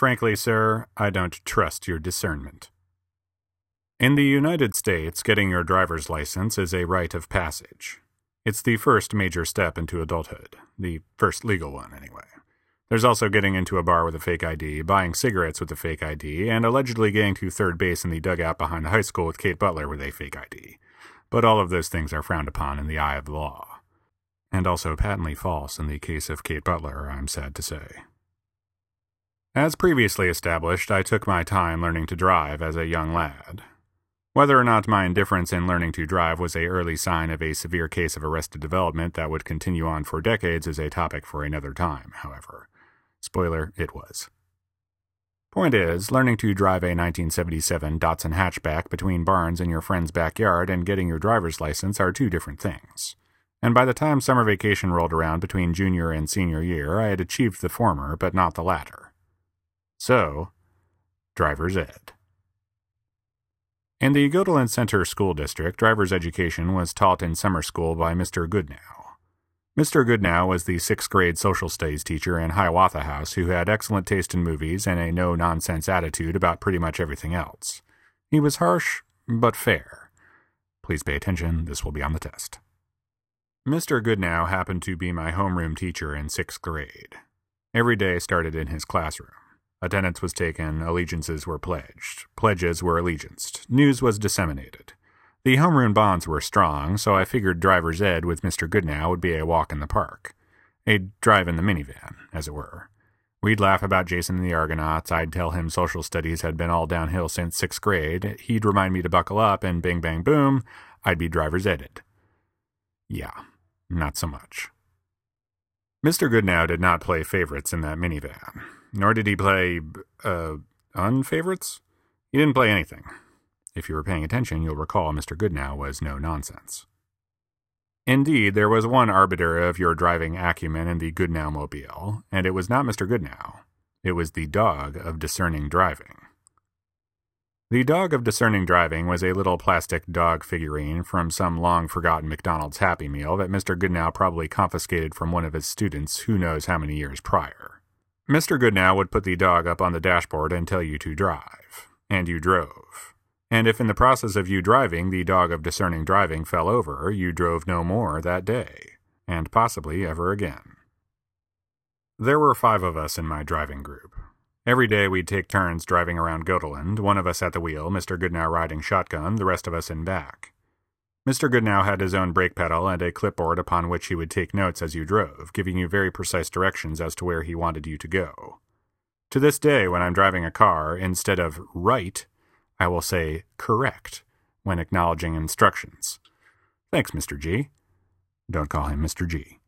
Frankly, sir, I don't trust your discernment. In the United States, getting your driver's license is a rite of passage. It's the first major step into adulthood, the first legal one, anyway. There's also getting into a bar with a fake ID, buying cigarettes with a fake ID, and allegedly getting to third base in the dugout behind the high school with Kate Butler with a fake ID. But all of those things are frowned upon in the eye of the law. And also patently false in the case of Kate Butler, I'm sad to say. As previously established, I took my time learning to drive as a young lad. Whether or not my indifference in learning to drive was a early sign of a severe case of arrested development that would continue on for decades is a topic for another time, however. Spoiler, it was. Point is, learning to drive a 1977 Datsun hatchback between barns in your friend's backyard and getting your driver's license are two different things. And by the time summer vacation rolled around between junior and senior year, I had achieved the former, but not the latter. So, driver's ed. In the Guilderland Central School District, driver's education was taught in summer school by Mr. Goodnow. Mr. Goodnow was the sixth grade social studies teacher in Hiawatha House who had excellent taste in movies and a no nonsense attitude about pretty much everything else. He was harsh, but fair. Please pay attention, this will be on the test. Mr. Goodnow happened to be my homeroom teacher in sixth grade. Every day started in his classroom. Attendance was taken, allegiances were pledged, pledges were allegianced, news was disseminated. The homeroom bonds were strong, so I figured driver's ed with Mr. Goodnow would be a walk in the park. A drive in the minivan, as it were. We'd laugh about Jason and the Argonauts, I'd tell him social studies had been all downhill since sixth grade, he'd remind me to buckle up, and bing bang boom, I'd be driver's eded. Yeah, not so much. Mr. Goodnow did not play favorites in that minivan nor did he play, uh, unfavorites? He didn't play anything. If you were paying attention, you'll recall Mr. Goodnow was no nonsense. Indeed, there was one arbiter of your driving acumen in the Goodnow mobile, and it was not Mr. Goodnow. It was the dog of discerning driving. The dog of discerning driving was a little plastic dog figurine from some long forgotten McDonald's Happy Meal that Mr. Goodnow probably confiscated from one of his students who knows how many years prior. Mr. Goodnow would put the dog up on the dashboard and tell you to drive. And you drove. And if in the process of you driving the dog of discerning driving fell over, you drove no more that day, and possibly ever again. There were five of us in my driving group. Every day we'd take turns driving around Guilderland, one of us at the wheel, Mr. Goodnow riding shotgun, the rest of us in back. Mr. Goodnow had his own brake pedal and a clipboard upon which he would take notes as you drove, giving you very precise directions as to where he wanted you to go. To this day, when I'm driving a car, instead of right, I will say correct when acknowledging instructions. Thanks, Mr. G. Don't call him Mr. G.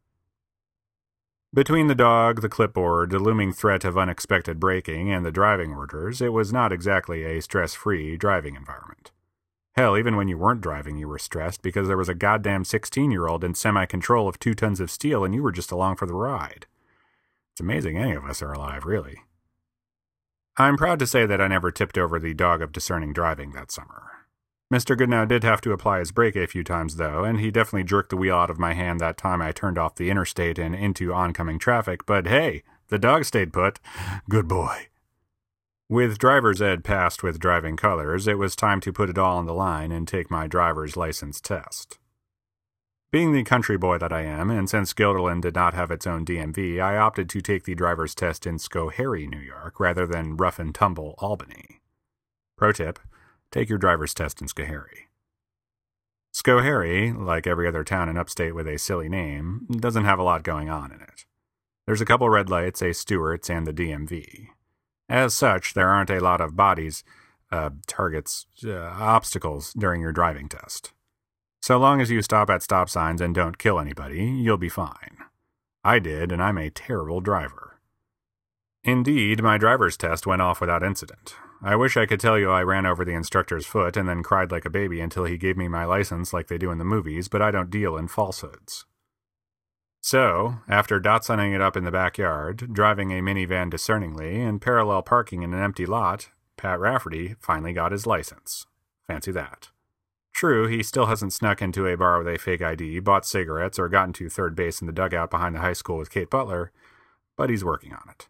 Between the dog, the clipboard, the looming threat of unexpected braking, and the driving orders, it was not exactly a stress free driving environment. Hell, even when you weren't driving, you were stressed because there was a goddamn 16 year old in semi control of two tons of steel and you were just along for the ride. It's amazing any of us are alive, really. I'm proud to say that I never tipped over the dog of discerning driving that summer. Mr. Goodnow did have to apply his brake a few times, though, and he definitely jerked the wheel out of my hand that time I turned off the interstate and into oncoming traffic, but hey, the dog stayed put. Good boy. With driver's ed passed with driving colors, it was time to put it all on the line and take my driver's license test. Being the country boy that I am, and since Guilderland did not have its own DMV, I opted to take the driver's test in Schoharie, New York, rather than rough and tumble Albany. Pro tip take your driver's test in Schoharie. Schoharie, like every other town in upstate with a silly name, doesn't have a lot going on in it. There's a couple red lights, a Stewart's, and the DMV. As such, there aren't a lot of bodies, uh, targets, uh, obstacles during your driving test. So long as you stop at stop signs and don't kill anybody, you'll be fine. I did, and I'm a terrible driver. Indeed, my driver's test went off without incident. I wish I could tell you I ran over the instructor's foot and then cried like a baby until he gave me my license like they do in the movies, but I don't deal in falsehoods. So, after Datsuning it up in the backyard, driving a minivan discerningly, and parallel parking in an empty lot, Pat Rafferty finally got his license. Fancy that. True, he still hasn't snuck into a bar with a fake ID, bought cigarettes, or gotten to third base in the dugout behind the high school with Kate Butler, but he's working on it.